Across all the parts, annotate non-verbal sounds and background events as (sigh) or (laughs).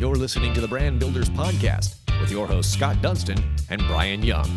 You're listening to the Brand Builders Podcast with your hosts Scott Dunston and Brian Young.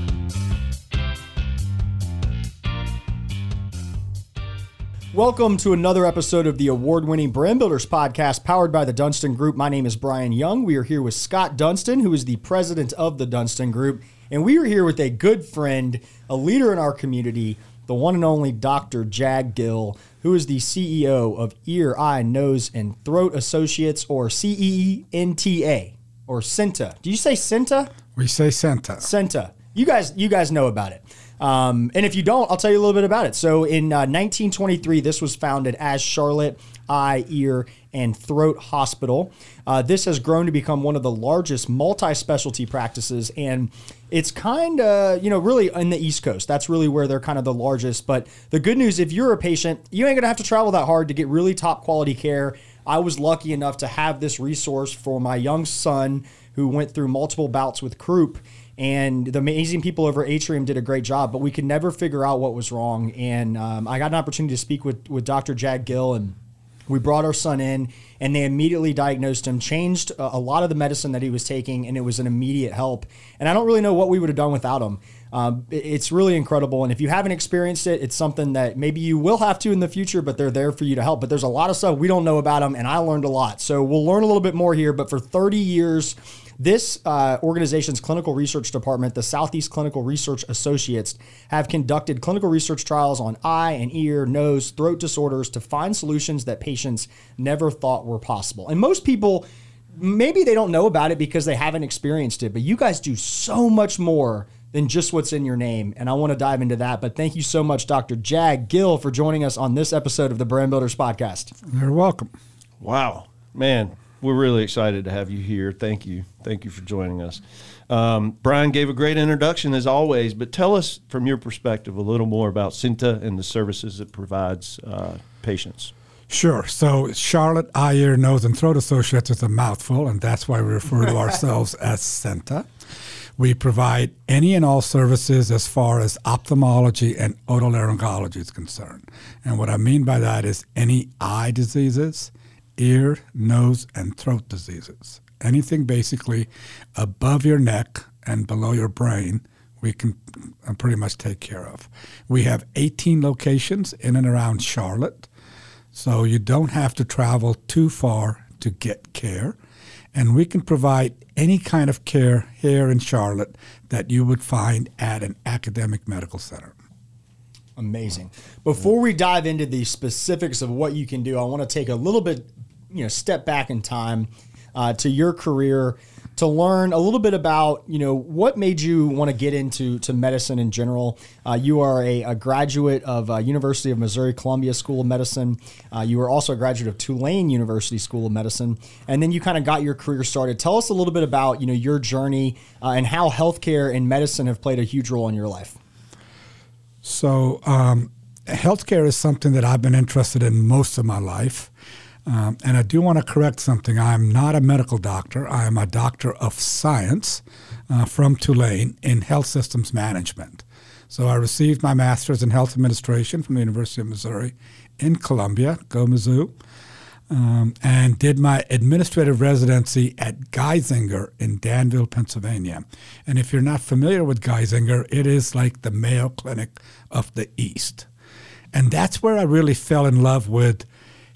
Welcome to another episode of the award winning Brand Builders podcast powered by the Dunston Group. My name is Brian Young. We are here with Scott Dunston, who is the president of the Dunston Group. And we are here with a good friend, a leader in our community, the one and only Dr. Jag Gill, who is the CEO of Ear, Eye, Nose, and Throat Associates, or CEENTA, or CEENTA. Do you say CEENTA? We say CEENTA. CEENTA. You guys, you guys know about it. Um, and if you don't, I'll tell you a little bit about it. So in uh, 1923, this was founded as Charlotte Eye, Ear, and Throat Hospital. Uh, this has grown to become one of the largest multi specialty practices, and it's kind of, you know, really in the East Coast. That's really where they're kind of the largest. But the good news if you're a patient, you ain't going to have to travel that hard to get really top quality care. I was lucky enough to have this resource for my young son who went through multiple bouts with croup and the amazing people over Atrium did a great job, but we could never figure out what was wrong. And um, I got an opportunity to speak with with Dr. Jag Gill, and we brought our son in, and they immediately diagnosed him, changed a, a, lot of the medicine that he was taking, and it was an immediate help. And I don't really know what we would have done without him. Um, it's really incredible. And if you haven't experienced it, it's something that maybe you will have to in the future, but they're there for you to help. But there's a lot of stuff we don't know about them, and I learned a lot. So we'll learn a little bit more here. But for 30 years, this uh, organization's clinical research department, the Southeast Clinical Research Associates, have conducted clinical research trials on eye and ear, nose, throat disorders to find solutions that patients never thought were possible. And most people, maybe they don't know about it because they haven't experienced it, but you guys do so much more than just what's in your name. And I want to dive into that. But thank you so much, Dr. Jag Gill, for joining us on this episode of the Brand Builders Podcast. You're welcome. Wow, man we're really excited to have you here. Thank you. Thank you for joining us. Um, Brian gave a great introduction as always, but tell us from your perspective a little more about CEENTA and the services it provides uh, patients. Sure. So Charlotte Eye, Ear, Nose, and Throat Associates is a mouthful, and that's why we refer to (laughs) ourselves as CEENTA. We provide any and all services as far as ophthalmology and otolaryngology is concerned. And what I mean by that is any eye diseases, ear, nose, and throat diseases. Anything basically above your neck and below your brain, we can uh, pretty much take care of. We have 18 locations in and around Charlotte, so you don't have to travel too far to get care. And we can provide any kind of care here in Charlotte that you would find at an academic medical center. Amazing. Before we dive into the specifics of what you can do, I want to take a little bit you know step back in time uh, to your career to learn a little bit about you know what made you want to get into to medicine in general. Uh, you are a, a, graduate of uh, University of Missouri Columbia School of Medicine. Uh, you were also a graduate of Tulane University School of Medicine, and then you kind of got your career started. Tell us a little bit about you know your journey uh, and how healthcare and medicine have played a huge role in your life. So. Um, healthcare is something that I've been interested in most of my life. Um, and I do want to correct something. I am not a medical doctor. I am a doctor of science uh, from Tulane in health systems management. So I received my master's in health administration from the University of Missouri in Columbia, go Mizzou, um, and did my administrative residency at Geisinger in Danville, Pennsylvania. And if you're not familiar with Geisinger, it is like the Mayo Clinic of the East. And that's where I really fell in love with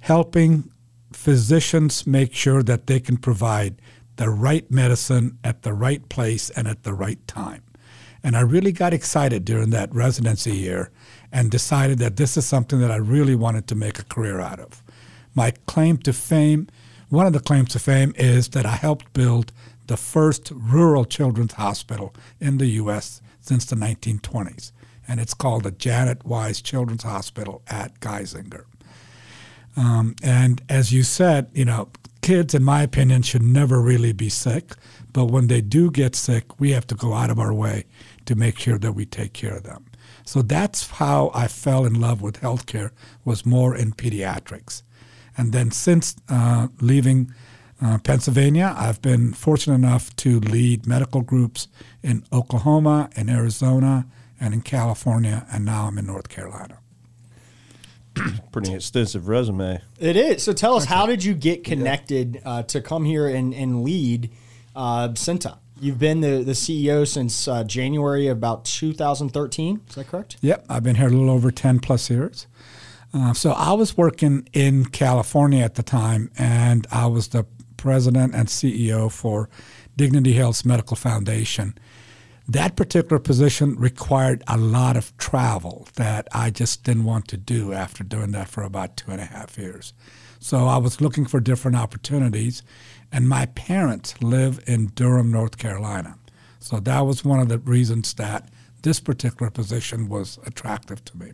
helping physicians make sure that they can provide the right medicine at the right place and at the right time. And I really got excited during that residency year and decided that this is something that I really wanted to make a career out of. My claim to fame, one of the claims to fame is that I helped build the first rural children's hospital in the U.S. since the 1920s. And it's called the Janet Weis Children's Hospital at Geisinger. Um, and as you said, you know, kids, in my opinion, should never really be sick. But when they do get sick, we have to go out of our way to make sure that we take care of them. So that's how I fell in love with healthcare was more in pediatrics. And then since uh, leaving uh, Pennsylvania, I've been fortunate enough to lead medical groups in Oklahoma, in Arizona, and in California, and now I'm in North Carolina (clears throat) Pretty extensive resume. It is. So tell us, how did you get connected uh, to come here and, and lead uh, CEENTA? You've been the, the CEO since uh, January of about 2013. Is that correct? Yep, I've been here a little over 10 plus years. Uh, so I was working in California at the time, and I was the president and CEO for Dignity Health Medical Foundation. That particular position required a lot of travel that I just didn't want to do after doing that for about two and a half years. So I was looking for different opportunities, and my parents live in Durham, North Carolina. So that was one of the reasons that this particular position was attractive to me.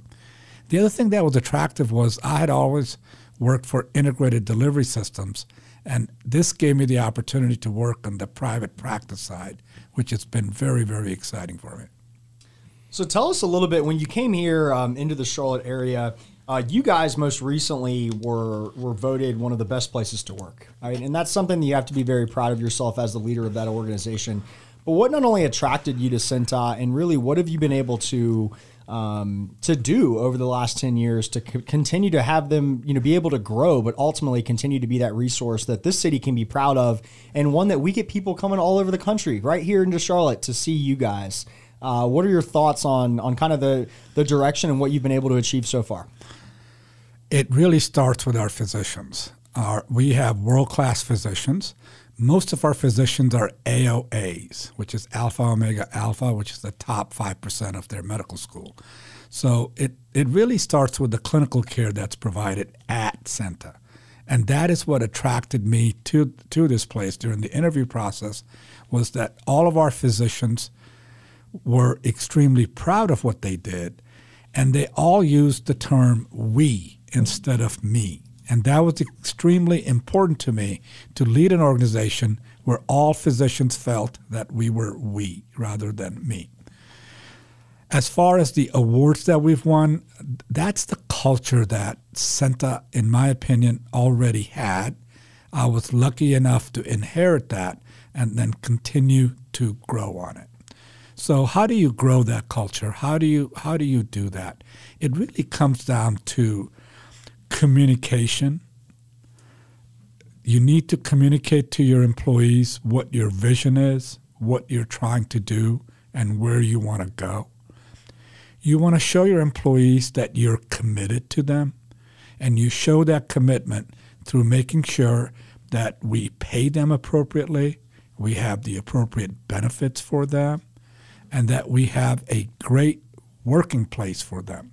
The other thing that was attractive was I had always worked for integrated delivery systems, and this gave me the opportunity to work on the private practice side, which has been very, very exciting for me. So tell us a little bit when you came here um, into the Charlotte area. Uh, you guys most recently were were voted one of the best places to work, right? and that's something that you have to be very proud of yourself as the leader of that organization. But what not only attracted you to CEENTA, and really, what have you been able to um, to do over the last 10 years to c- continue to have them, you know, be able to grow, but ultimately continue to be that resource that this city can be proud of and one that we get people coming all over the country right here into Charlotte to see you guys. Uh, what are your thoughts on, on kind of the, the direction and what you've been able to achieve so far? It really starts with our physicians. Our, we have world class physicians most of our physicians are AOAs, which is Alpha Omega Alpha, which is the top 5% of their medical school. So it, it really starts with the clinical care that's provided at CEENTA. And that is what attracted me to, to this place during the interview process was that all of our physicians were extremely proud of what they did, and they all used the term we instead of me. And that was extremely important to me to lead an organization where all physicians felt that we were we rather than me. As far as the awards that we've won, that's the culture that CEENTA, in my opinion, already had. I was lucky enough to inherit that and then continue to grow on it. So how do you grow that culture? How do you how do you do that? It really comes down to communication. You need to communicate to your employees what your vision is, what you're trying to do, and where you want to go. You want to show your employees that you're committed to them, and you show that commitment through making sure that we pay them appropriately, we have the appropriate benefits for them, and that we have a great working place for them.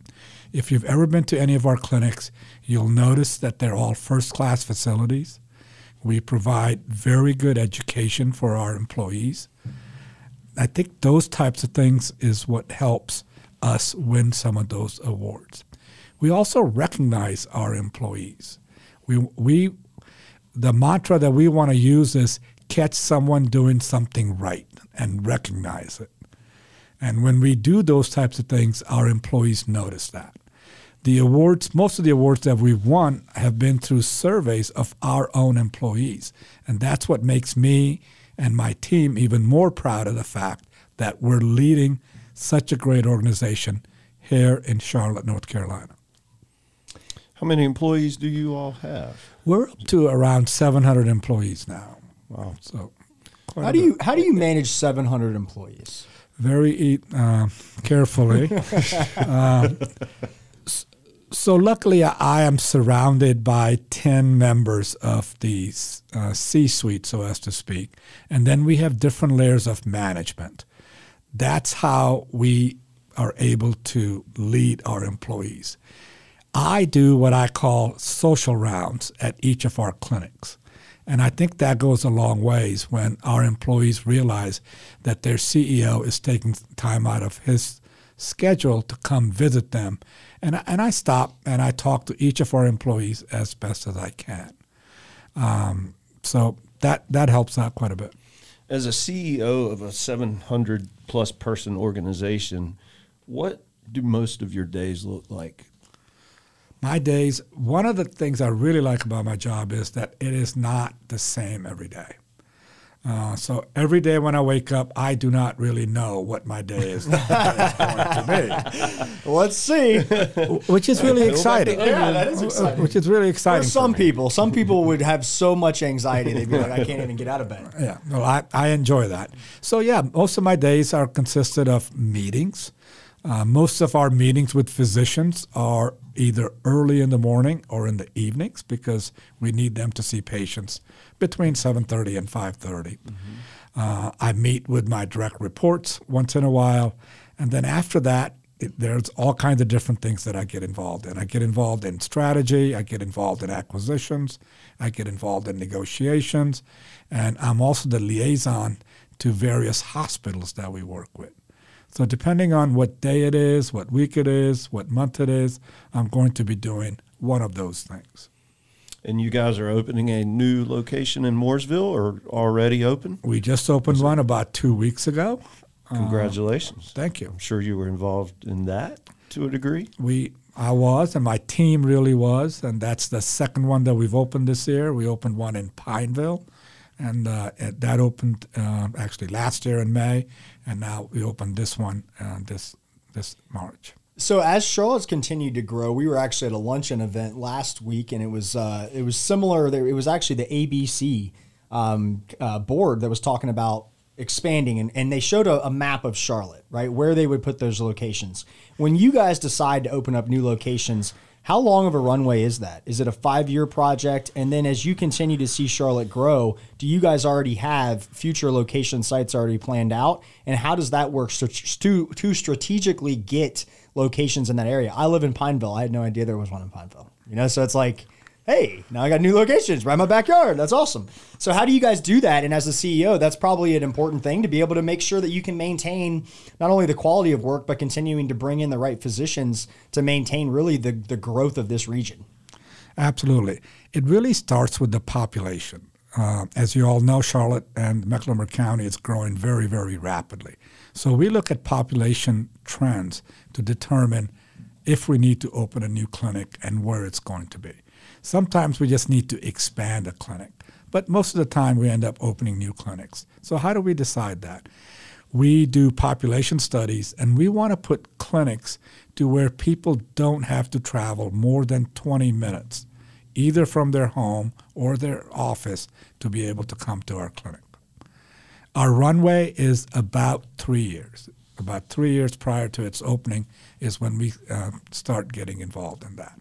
If you've ever been to any of our clinics, you'll notice that they're all first class facilities. We provide very good education for our employees. I think those types of things is what helps us win some of those awards. We also recognize our employees. We, we, the mantra that we want to use is catch someone doing something right and recognize it. And when we do those types of things, our employees notice that. The awards, most of the awards that we've won have been through surveys of our own employees. And that's what makes me and my team even more proud of the fact that we're leading such a great organization here in Charlotte, North Carolina. How many employees do you all have? We're up to around 700 employees now. Wow. So how do you how do you manage 700 employees? Very uh, carefully. (laughs) uh, so luckily, I am surrounded by 10 members of the uh, C suite, so as to speak. And then we have different layers of management. That's how we are able to lead our employees. I do what I call social rounds at each of our clinics. And I think that goes a long ways when our employees realize that their CEO is taking time out of his schedule to come visit them and and I stop and I talk to each of our employees as best as I can. Um, so that that helps out quite a bit. As a CEO of a 700 plus person organization, what do most of your days look like? My days, one of the things I really like about my job is that it is not the same every day. Uh, so every day when I wake up, I do not really know what my day is, is going to be. Let's see. which is really exciting. Yeah, that is exciting. Which is really exciting. for some me. people, some people would have so much anxiety they'd be like, I can't even get out of bed. Yeah, well, I, I enjoy that. So yeah, most of my days are consisted of meetings. Uh, most of our meetings with physicians are either early in the morning or in the evenings because we need them to see patients between 7:30 and 5:30. Uh, I meet with my direct reports once in a while, and then after that, it, there's all kinds of different things that I get involved in. I get involved in strategy, I get involved in acquisitions, I get involved in negotiations, and I'm also the liaison to various hospitals that we work with. So depending on what day it is, what week it is, what month it is, I'm going to be doing one of those things. And you guys are opening a new location in Mooresville or already open? We just opened one about two weeks ago. Congratulations. Thank you. I'm sure you were involved in that to a degree. We I was, and my team really was, and that's the second one that we've opened this year. We opened one in Pineville, and uh, that opened uh, actually last year in May, and now we opened this one uh, this this March. So as Charlotte's continued to grow, we were actually at a luncheon event last week, and it was uh, it was similar. It was actually the ABC um, uh, board that was talking about expanding, and, and they showed a, a map of Charlotte, right, where they would put those locations. When you guys decide to open up new locations, how long of a runway is that? Is it a five year project? And then as you continue to see Charlotte grow, do you guys already have future location sites already planned out? And how does that work to, to strategically get locations in that area? I live in Pineville. I had no idea there was one in Pineville. You know, so it's like, hey, now I got new locations right in my backyard. That's awesome. So how do you guys do that? And as a CEO, that's probably an important thing to be able to make sure that you can maintain not only the quality of work, but continuing to bring in the right physicians to maintain really the, the growth of this region. Absolutely. It really starts with the population. Uh, as you all know, Charlotte and Mecklenburg County is growing very, very rapidly. So we look at population trends to determine if we need to open a new clinic and where it's going to be. Sometimes we just need to expand a clinic, but most of the time we end up opening new clinics. So, how do we decide that? We do population studies and we want to put clinics to where people don't have to travel more than 20 minutes, either from their home or their office, to be able to come to our clinic. Our runway is about three years. About three years prior to its opening is when we uh, start getting involved in that.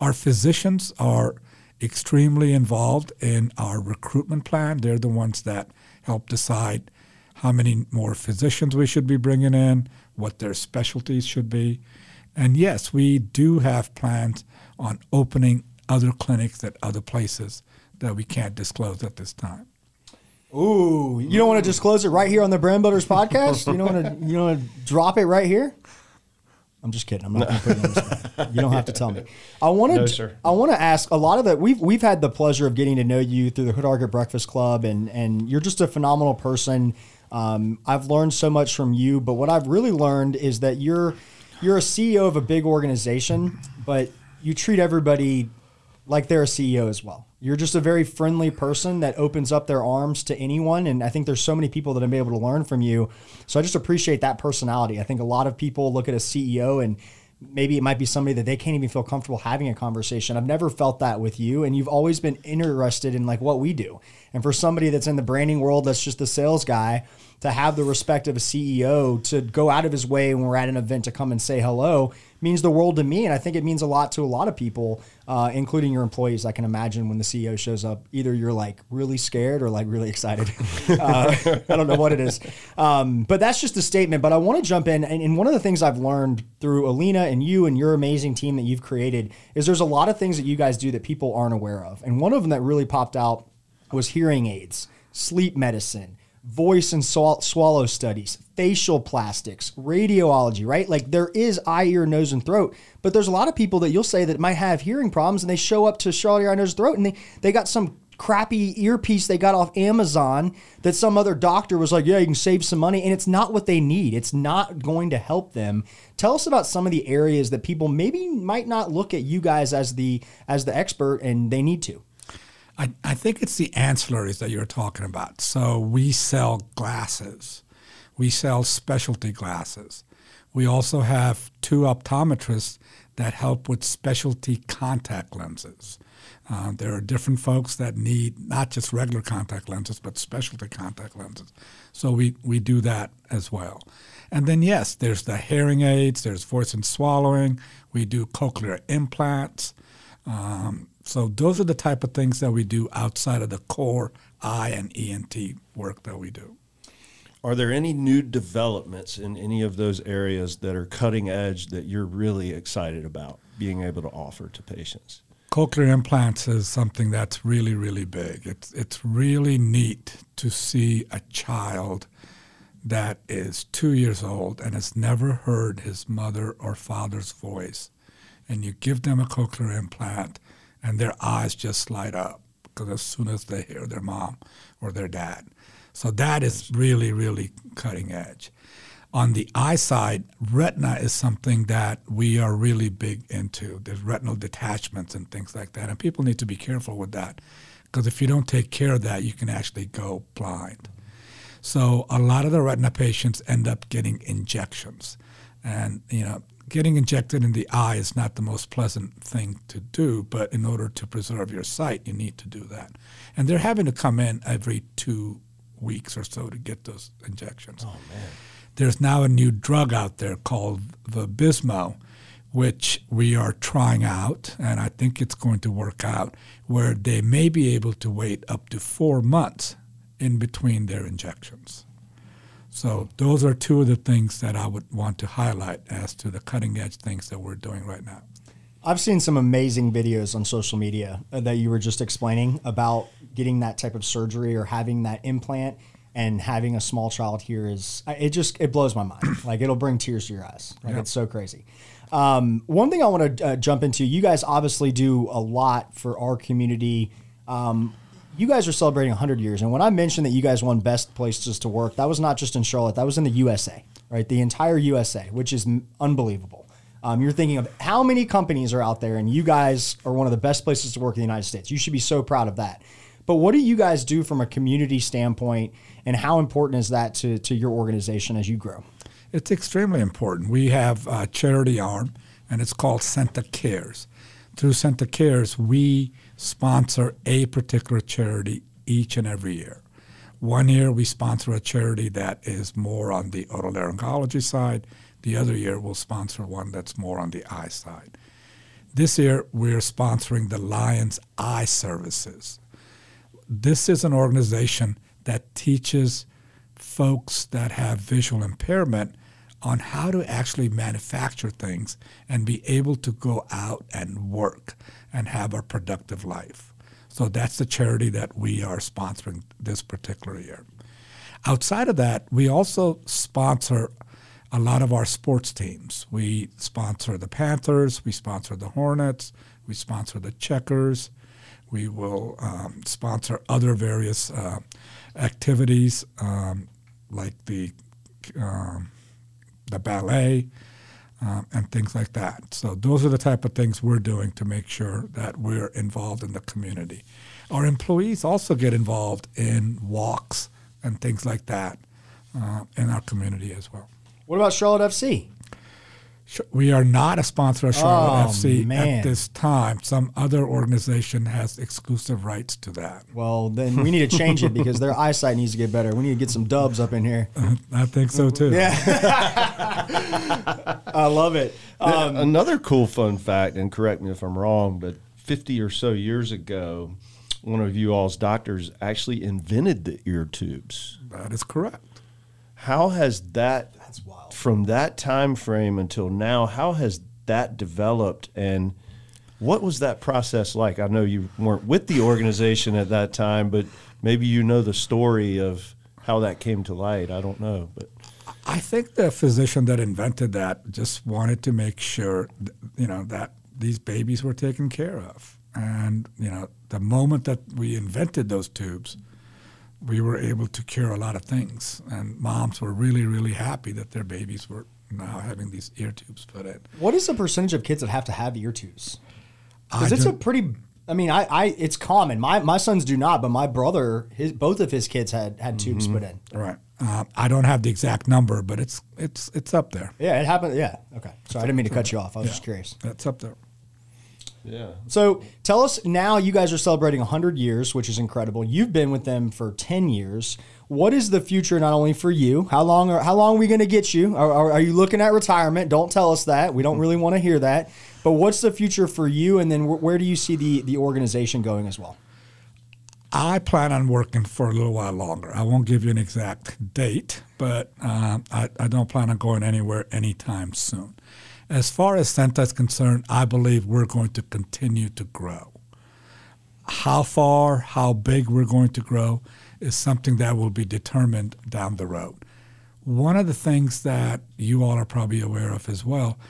Our physicians are extremely involved in our recruitment plan. They're the ones that help decide how many more physicians we should be bringing in, what their specialties should be. And yes, we do have plans on opening other clinics at other places that we can't disclose at this time. Ooh, you don't want to disclose it right here on the Brand Builders podcast? You don't want to you don't want to drop it right here? I'm just kidding. I'm not going to put you on the spot. (laughs) You don't have to tell me. I want to. No. I want to ask a lot of that. We've we've had the pleasure of getting to know you through the Hood Breakfast Club, and and you're just a phenomenal person. Um, I've learned so much from you, but what I've really learned is that you're you're a CEO of a big organization, but you treat everybody like they're a CEO as well. You're just a very friendly person that opens up their arms to anyone. And I think there's so many people that have been able to learn from you. So I just appreciate that personality. I think a lot of people look at a CEO and maybe it might be somebody that they can't even feel comfortable having a conversation. I've never felt that with you. And you've always been interested in like what we do. And for somebody that's in the branding world, that's just the sales guy, to have the respect of a CEO to go out of his way when we're at an event to come and say hello means the world to me. And I think it means a lot to a lot of people, uh, including your employees. I can imagine when the CEO shows up, either you're like really scared or like really excited. (laughs) uh, I don't know what it is. Um, but that's just a statement. But I want to jump in. And, and one of the things I've learned through Alina and you and your amazing team that you've created is there's a lot of things that you guys do that people aren't aware of. And one of them that really popped out was hearing aids, sleep medicine, voice and swal- swallow studies, facial plastics, radiology, right? Like there is eye, ear, nose, and throat, but there's a lot of people that you'll say that might have hearing problems and they show up to Charlotte Eye, Nose, Throat and they, they got some crappy earpiece they got off Amazon that some other doctor was like, yeah, you can save some money. And it's not what they need. It's not going to help them. Tell us about some of the areas that people maybe might not look at you guys as the as the expert and they need to. I, I think it's the ancillaries that you're talking about. So we sell glasses, we sell specialty glasses. We also have two optometrists that help with specialty contact lenses. Uh, there are different folks that need not just regular contact lenses, but specialty contact lenses. So we, we do that as well. And then, yes, there's the hearing aids, there's voice and swallowing. We do cochlear implants. Um, so those are the type of things that we do outside of the core eye and ENT work that we do. Are there any new developments in any of those areas that are cutting edge that you're really excited about being able to offer to patients? Cochlear implants is something that's really, really big. It's it's really neat to see a child that is two years old and has never heard his mother or father's voice, and you give them a cochlear implant, and their eyes just light up because as soon as they hear their mom or their dad, so that is really, really cutting edge. On the eye side, retina is something that we are really big into. There's retinal detachments and things like that. And people need to be careful with that because if you don't take care of that, you can actually go blind. So a lot of the retina patients end up getting injections. And, you know, getting injected in the eye is not the most pleasant thing to do, but in order to preserve your sight, you need to do that. And they're having to come in every two weeks or so to get those injections. Oh, man. There's now a new drug out there called Vabysmo, which we are trying out, and I think it's going to work out, where they may be able to wait up to four months in between their injections. So those are two of the things that I would want to highlight as to the cutting edge things that we're doing right now. I've seen some amazing videos on social media uh, that you were just explaining about getting that type of surgery or having that implant and having a small child here is it just it blows my mind. (coughs) like it'll bring tears to your eyes. Like it's so crazy. Um, one thing I want to uh, jump into, you guys obviously do a lot for our community. Um, you guys are celebrating 100 years, and when I mentioned that you guys won best places to work, that was not just in Charlotte, that was in the USA, right? The entire USA, which is unbelievable. Um, you're thinking of how many companies are out there, and you guys are one of the best places to work in the United States. You should be so proud of that. But what do you guys do from a community standpoint, and how important is that to, to your organization as you grow? It's extremely important. We have a charity arm, and it's called CEENTA Cares. Through CEENTA Cares, we sponsor a particular charity each and every year. One year, we sponsor a charity that is more on the otolaryngology side. The other year, we'll sponsor one that's more on the eye side. This year, we're sponsoring the Lions Eye Services. This is an organization that teaches folks that have visual impairment on how to actually manufacture things and be able to go out and work and have a productive life. So that's the charity that we are sponsoring this particular year. Outside of that, we also sponsor a lot of our sports teams. We sponsor the Panthers, we sponsor the Hornets, we sponsor the Checkers. We will um, sponsor other various uh, activities um, like the um, the ballet um, and things like that. So those are the type of things we're doing to make sure that we're involved in the community. Our employees also get involved in walks and things like that uh, in our community as well. What about Charlotte FC? We are not a sponsor of Charlotte oh, FC man. at this time. Some other organization has exclusive rights to that. Well, then we need to change it because their (laughs) eyesight needs to get better. We need to get some dubs up in here. I think so too. Yeah. (laughs) I love it. Um, Another cool fun fact, and correct me if I'm wrong, but 50 or so years ago, one of you all's doctors actually invented the ear tubes. That is correct. How has that from that time frame until now? How has that developed and what was that process like? I know you weren't with the organization at that time, but maybe you know the story of how that came to light. I don't know, but I think the physician that invented that just wanted to make sure, you know, that these babies were taken care of. And you know, the moment that we invented those tubes, we were able to cure a lot of things. And moms were really, really happy that their babies were now having these ear tubes put in. What is the percentage of kids that have to have ear tubes? Because it's a pretty I mean, I, I it's common. My my sons do not, but my brother, his both of his kids had had tubes put in. Right. Uh, I don't have the exact number, but it's it's it's up there. Yeah, it happened. Yeah. Okay. Sorry, I didn't mean to cut you off. I was just curious. That's up there. Yeah. So tell us now. You guys are celebrating 100 years, which is incredible. You've been with them for 10 years. What is the future not only for you? How long are how long are we going to get you? Are, are, are you looking at retirement? Don't tell us that. We don't really want to hear that. But what's the future for you? And then wh- where do you see the the organization going as well? I plan on working for a little while longer. I won't give you an exact date, but um, I, I don't plan on going anywhere anytime soon. As far as CEENTA is concerned, I believe we're going to continue to grow. How far, how big we're going to grow is something that will be determined down the road. One of the things that you all are probably aware of as well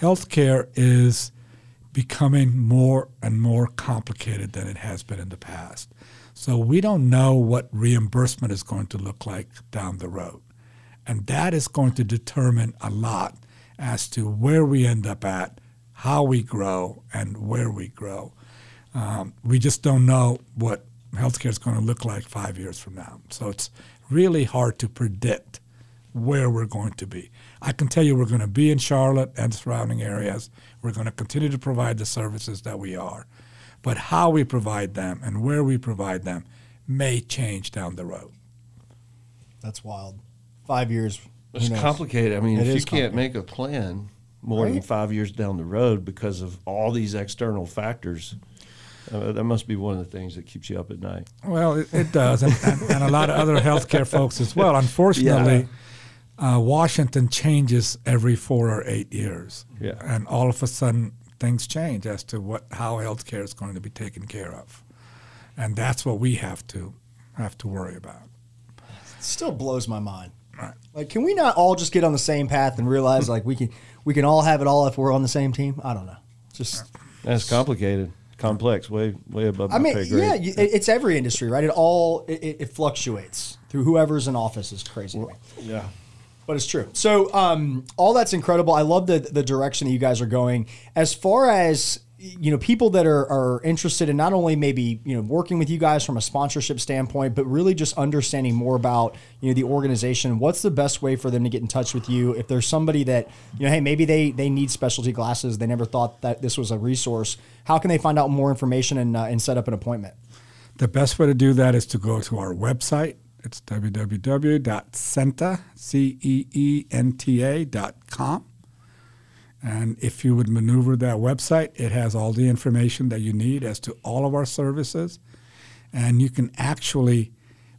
healthcare is becoming more and more complicated than it has been in the past. So we don't know what reimbursement is going to look like down the road. And that is going to determine a lot as to where we end up at, how we grow, and where we grow. Um, we just don't know what healthcare is going to look like five years from now. So it's really hard to predict where we're going to be. I can tell you we're going to be in Charlotte and surrounding areas. We're going to continue to provide the services that we are. But how we provide them and where we provide them may change down the road. That's wild. Five years. Who It's complicated. I mean, It if you can't make a plan more than five years down the road because of all these external factors, uh, that must be one of the things that keeps you up at night. Well, it, it does, and, and, and a lot of other healthcare folks as well. (laughs) Unfortunately, uh, Washington changes every four or eight years, Yeah. and all of a sudden things change as to what how healthcare is going to be taken care of, and that's what we have to have to worry about. It still blows my mind. Like, can we not all just get on the same path and realize like we can we can all have it all if we're on the same team? I don't know. Just That's complicated, complex, way way above I mean, yeah, it, it's every industry, right? It all it, it- fluctuates through whoever's in office is crazy. me. yeah. But it's true. So um, all that's incredible. I love the the direction that you guys are going. As far as you know, people that are, are interested in not only maybe you know working with you guys from a sponsorship standpoint, but really just understanding more about you know the organization. What's the best way for them to get in touch with you? If there's somebody that you know, hey, maybe they they need specialty glasses, they never thought that this was a resource. How can they find out more information and uh, and set up an appointment? The best way to do that is to go to our website. It's www.ceenta, C-E-E-N-T-A dot com. And if you would maneuver that website, it has all the information that you need as to all of our services. And you can actually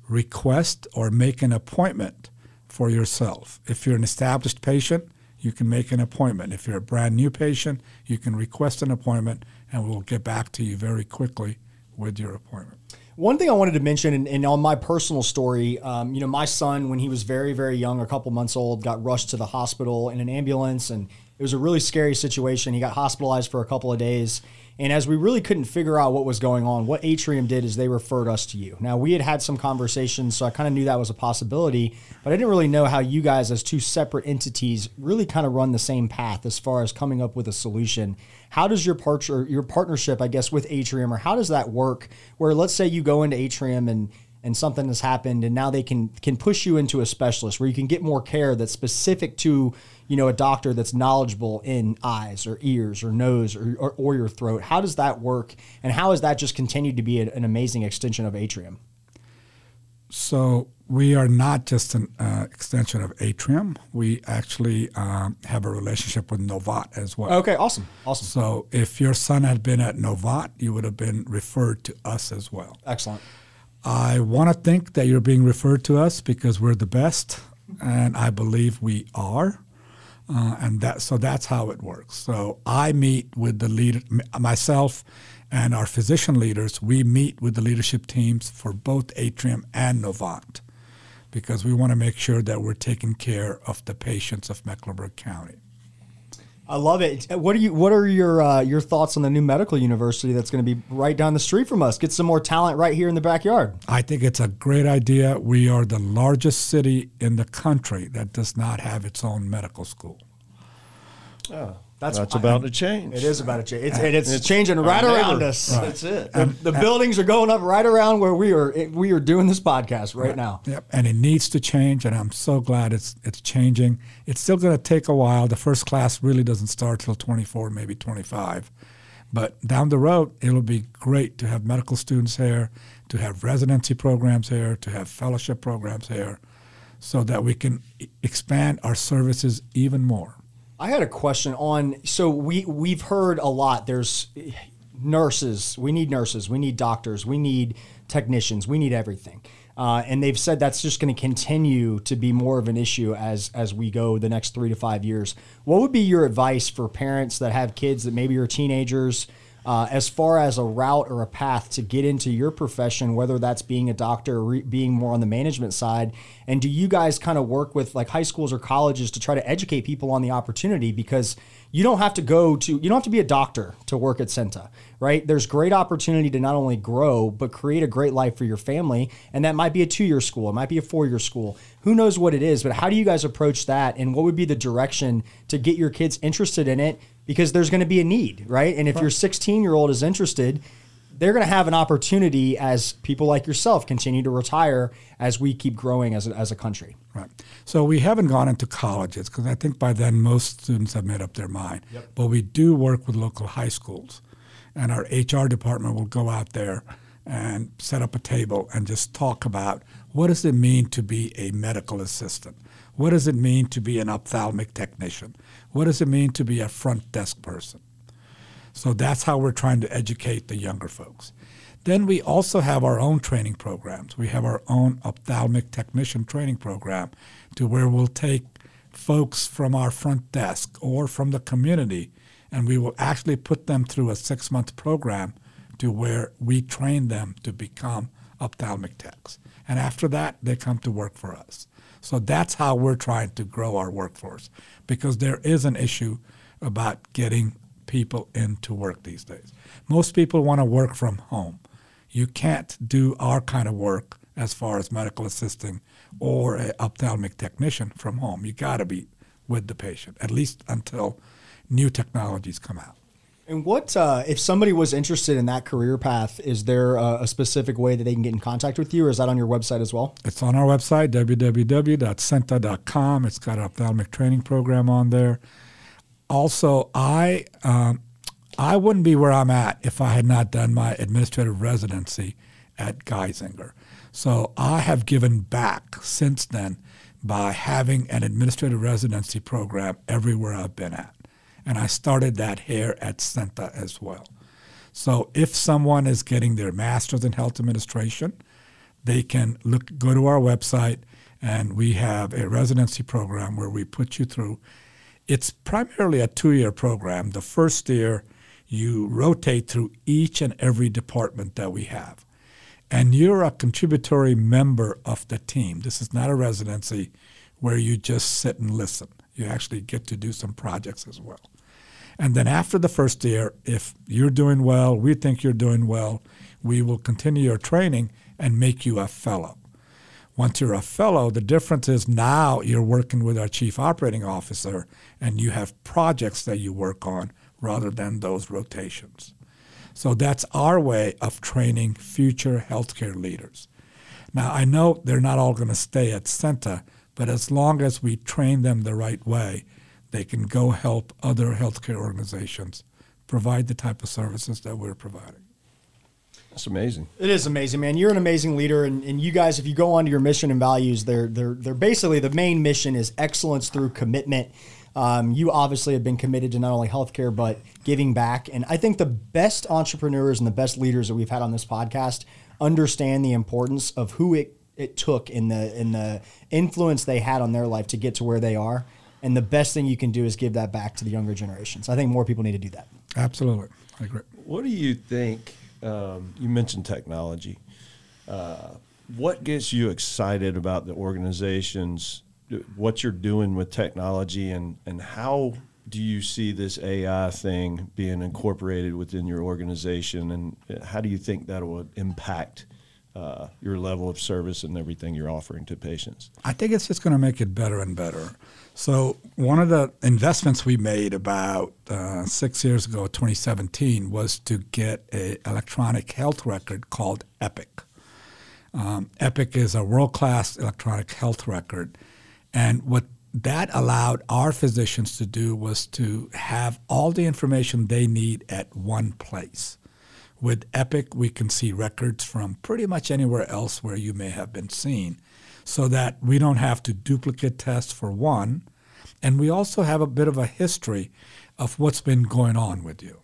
request or make an appointment for yourself. If you're an established patient, you can make an appointment. If you're a brand new patient, you can request an appointment and we'll get back to you very quickly with your appointment. One thing I wanted to mention, and, and on my personal story, um, you know, my son, when he was very, very young, a couple months old, got rushed to the hospital in an ambulance, and it was a really scary situation. He got hospitalized for a couple of days. And as we really couldn't figure out what was going on, what Atrium did is they referred us to you. Now, we had had some conversations, so I kind of knew that was a possibility, but I didn't really know how you guys, as two separate entities, really kind of run the same path as far as coming up with a solution. How does your part your partnership, I guess, with Atrium, or how does that work? Where let's say you go into Atrium and and something has happened, and now they can can push you into a specialist where you can get more care that's specific to you know a doctor that's knowledgeable in eyes or ears or nose or or, or your throat. How does that work, and how has that just continued to be an, an amazing extension of Atrium? So we are not just an uh, extension of Atrium. We actually um, have a relationship with Novant as well. Okay, awesome, awesome, So if your son had been at Novant, you would have been referred to us as well. excellent. I want to think that you're being referred to us because we're the best, and I believe we are. Uh, and that so that's how it works. So I meet with the leader, myself, and our physician leaders. We meet with the leadership teams for both Atrium and Novant because we want to make sure that we're taking care of the patients of Mecklenburg County. I love it. What are you? What are your uh, your thoughts on the new medical university that's going to be right down the street from us? Get some more talent right here in the backyard. I think it's a great idea. We are the largest city in the country that does not have its own medical school. That's, That's about to change. It is about to change. It's, and it's, it's changing right around us. Right. That's it. The, the buildings are going up right around where we are. We are doing this podcast right, right, now. Yep, and it needs to change, and I'm so glad it's it's changing. It's still going to take a while. The first class really doesn't start till 24, maybe 25, but down the road, it'll be great to have medical students here, to have residency programs here, to have fellowship programs here, so that we can expand our services even more. I had a question on. So we we've heard a lot. There's nurses. We need nurses. We need doctors. We need technicians. We need everything. Uh, and they've said that's just going to continue to be more of an issue as as we go the next three to five years. What would be your advice for parents that have kids that maybe are teenagers? Uh, as far as a route or a path to get into your profession, whether that's being a doctor or being more on the management side? And do you guys kind of work with like high schools or colleges to try to educate people on the opportunity? Because you don't have to go to, you don't have to be a doctor to work at CEENTA, right? There's great opportunity to not only grow, but create a great life for your family. And that might be a two year school, it might be a four year school. Who knows what it is, but how do you guys approach that? And what would be the direction to get your kids interested in it? Because there's going to be a need, right? And if right. your 16 year old is interested, they're going to have an opportunity as people like yourself continue to retire as we keep growing as a, as a country. Right. So we haven't gone into colleges because I think by then most students have made up their mind. Yep. But we do work with local high schools, and our HR department will go out there and set up a table and just talk about what does it mean to be a medical assistant? What does it mean to be an ophthalmic technician? What does it mean to be a front desk person? So that's how we're trying to educate the younger folks. Then we also have our own training programs. We have our own ophthalmic technician training program to where we'll take folks from our front desk or from the community and we will actually put them through a six month program to where we train them to become ophthalmic techs. And after that, they come to work for us. So that's how we're trying to grow our workforce because there is an issue about getting people into work these days. Most people want to work from home. You can't do our kind of work as far as medical assisting or an ophthalmic technician from home. You got to be with the patient, at least until new technologies come out. And what uh, if somebody was interested in that career path? Is there a, a, specific way that they can get in contact with you, or is that on your website as well? It's on our website www.ceenta.com. It's got an ophthalmic training program on there. Also, I um, I wouldn't be where I'm at if I had not done my administrative residency at Geisinger. So I have given back since then by having an administrative residency program everywhere I've been at and I started that here at CEENTA as well. So if someone is getting their master's in health administration, they can look go to our website and we have a residency program where we put you through. It's primarily a two-year program. The first year you rotate through each and every department that we have. And you're a contributory member of the team. This is not a residency where you just sit and listen. You actually get to do some projects as well. And then after the first year, if you're doing well, we think you're doing well, we will continue your training and make you a fellow. Once you're a fellow, the difference is now you're working with our chief operating officer and you have projects that you work on rather than those rotations. So that's our way of training future healthcare leaders. Now, I know they're not all going to stay at CEENTA, but as long as we train them the right way, they can go help other healthcare organizations provide the type of services that we're providing. That's amazing. It is amazing, man. You're an amazing leader, and, and you guys, if you go on to your mission and values, they're they're they're basically the main mission is excellence through commitment. Um, you obviously have been committed to not only healthcare but giving back, and I think the best entrepreneurs and the best leaders that we've had on this podcast understand the importance of who it it took in the in the influence they had on their life to get to where they are. And the best thing you can do is give that back to the younger generations. I think more people need to do that. Absolutely. I agree. What do you think? Um, you mentioned technology. Uh, what gets you excited about the organizations, what you're doing with technology, and, and how do you see this AI thing being incorporated within your organization, and how do you think that will impact uh, your level of service and everything you're offering to patients? I think it's just going to make it better and better. So one of the investments we made about uh, six years ago, 2017, was to get an electronic health record called Epic. Um, Epic is a world-class electronic health record, and what that allowed our physicians to do was to have all the information they need at one place. With Epic, we can see records from pretty much anywhere else where you may have been seen so that we don't have to duplicate tests for one. And we also have a bit of a history of what's been going on with you.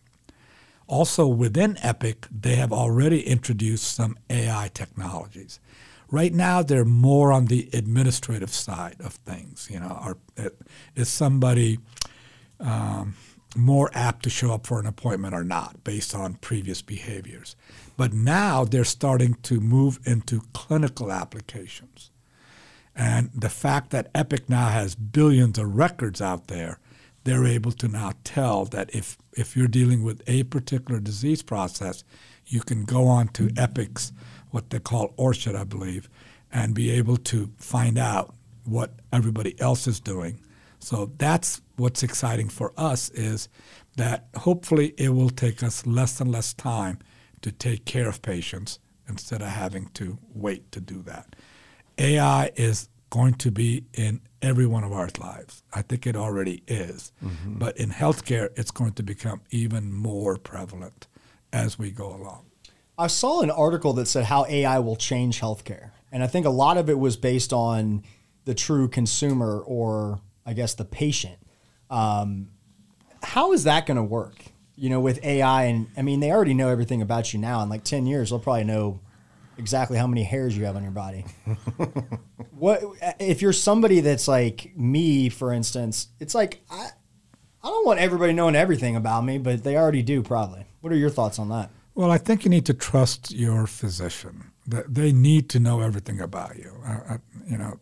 Also, within Epic, they have already introduced some AI technologies. Right now, they're more on the administrative side of things. You know, are, is somebody um, more apt to show up for an appointment or not based on previous behaviors? But now they're starting to move into clinical applications. And the fact that Epic now has billions of records out there, they're able to now tell that if, if you're dealing with a particular disease process, you can go on to Epic's, what they call ORCHID, I believe, and be able to find out what everybody else is doing. So that's what's exciting for us is that hopefully it will take us less and less time to take care of patients instead of having to wait to do that. AI is going to be in every one of our lives. I think it already is. Mm-hmm. But in healthcare, it's going to become even more prevalent as we go along. I saw an article that said how AI will change healthcare. And I think a lot of it was based on the true consumer or, I guess, the patient. Um, how is that going to work? You know, with AI, and I mean, they already know everything about you now. In like 10 years, they'll probably know exactly how many hairs you have on your body. (laughs) what if you're somebody that's like me, for instance? It's like I, I don't want everybody knowing everything about me, but they already do probably. What are your thoughts on that? Well, I think you need to trust your physician. That they need to know everything about you. Uh, you know,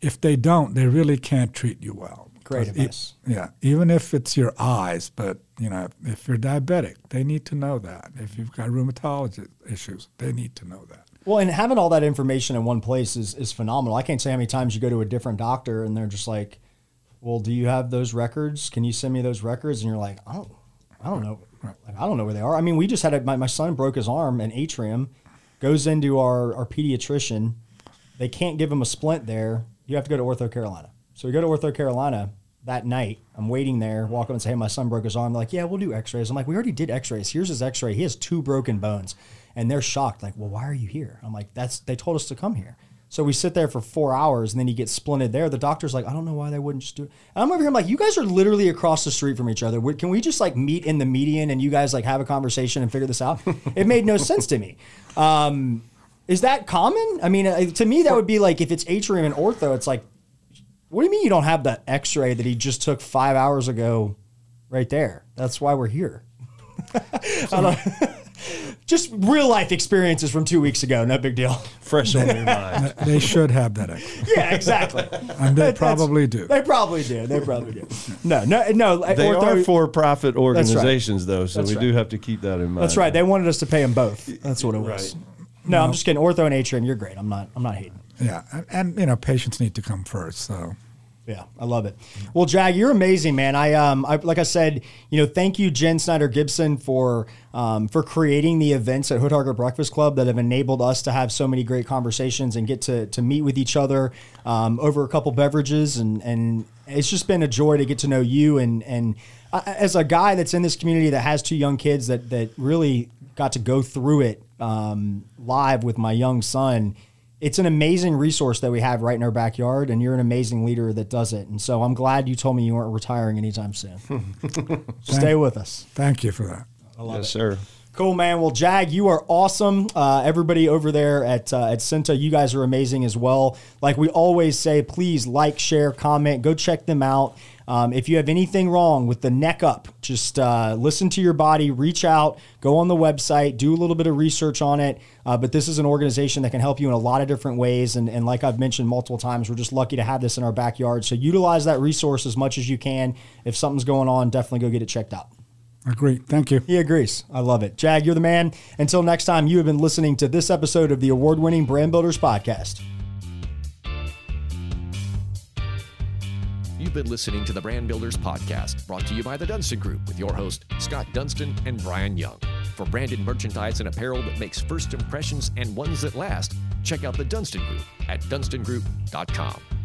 if they don't, they really can't treat you well. Great. E- yeah, even if it's your eyes, but you know, if you're diabetic, they need to know that. If you've got rheumatology issues, they need to know that. Well, and having all that information in one place is, is phenomenal. I can't say how many times you go to a different doctor and they're just like, "Well, do you have those records? Can you send me those records?" And you're like, "I don't, I don't know, like, I don't know where they are." I mean, we just had a, my my son broke his arm and atrium, goes into our our pediatrician. They can't give him a splint there. You have to go to Ortho Carolina. So we go to Ortho Carolina that night. I'm waiting there, walk up and say, hey, my son broke his arm. They're like, yeah, we'll do x rays. I'm like, we already did x rays. Here's his x ray. He has two broken bones. And they're shocked, like, well, why are you here? I'm like, that's, they told us to come here. So we sit there for four hours and then he gets splinted there. The doctor's like, I don't know why they wouldn't just do it. And I'm over here, I'm like, you guys are literally across the street from each other. Can we just like meet in the median and you guys like have a conversation and figure this out? (laughs) it made no sense to me. Um, is that common? I mean, uh, to me, that would be like if it's atrium and ortho, it's like what do you mean you don't have that X-ray that he just took five hours ago, right there? That's why we're here. (laughs) just real life experiences from two weeks ago. No big deal. Fresh on your (laughs) mind. They should have that X-ray. Yeah, exactly. and they probably do. They probably do. They probably do. No, no, no. They ortho, are for-profit organizations, right. though, so That's we right. do have to keep that in mind. That's right. They wanted us to pay them both. That's what it was. Right. No, no, I'm just kidding. Ortho and atrium, you're great. I'm not. I'm not hating. Yeah, and, you know, patients need to come first. So. Yeah, I love it. Well, Jag, you're amazing, man. I um, I, like I said, you know, thank you, Jen Snyder Gibson, for um, for creating the events at Hood Hargett Breakfast Club that have enabled us to have so many great conversations and get to to meet with each other um, over a couple beverages, and and it's just been a joy to get to know you and and uh, as a guy that's in this community that has two young kids that that really got to go through it um, live with my young son it's an amazing resource that we have right in our backyard, and you're an amazing leader that does it. And so I'm glad you told me you weren't retiring anytime soon. (laughs) Stay with us. Thank you for that. yes, it. sir. Cool, man. Well, Jag, you are awesome. Uh, everybody over there at uh, at CEENTA, you guys are amazing as well. Like we always say, please like, share, comment. Go check them out. Um, if you have anything wrong with the neck up, just uh, listen to your body, reach out, go on the website, do a little bit of research on it. Uh, but this is an organization that can help you in a lot of different ways. And, and like I've mentioned multiple times, we're just lucky to have this in our backyard. So utilize that resource as much as you can. If something's going on, definitely go get it checked out. Agree. Thank you. He agrees. I love it. Jag, you're the man. Until next time, you have been listening to this episode of the award winning Brand Builders Podcast. You've been listening to the Brand Builders Podcast, brought to you by the Dunston Group with your host, Scott Dunston and Brian Young. For branded merchandise and apparel that makes first impressions and ones that last, check out the Dunston Group at dunstongroup.com.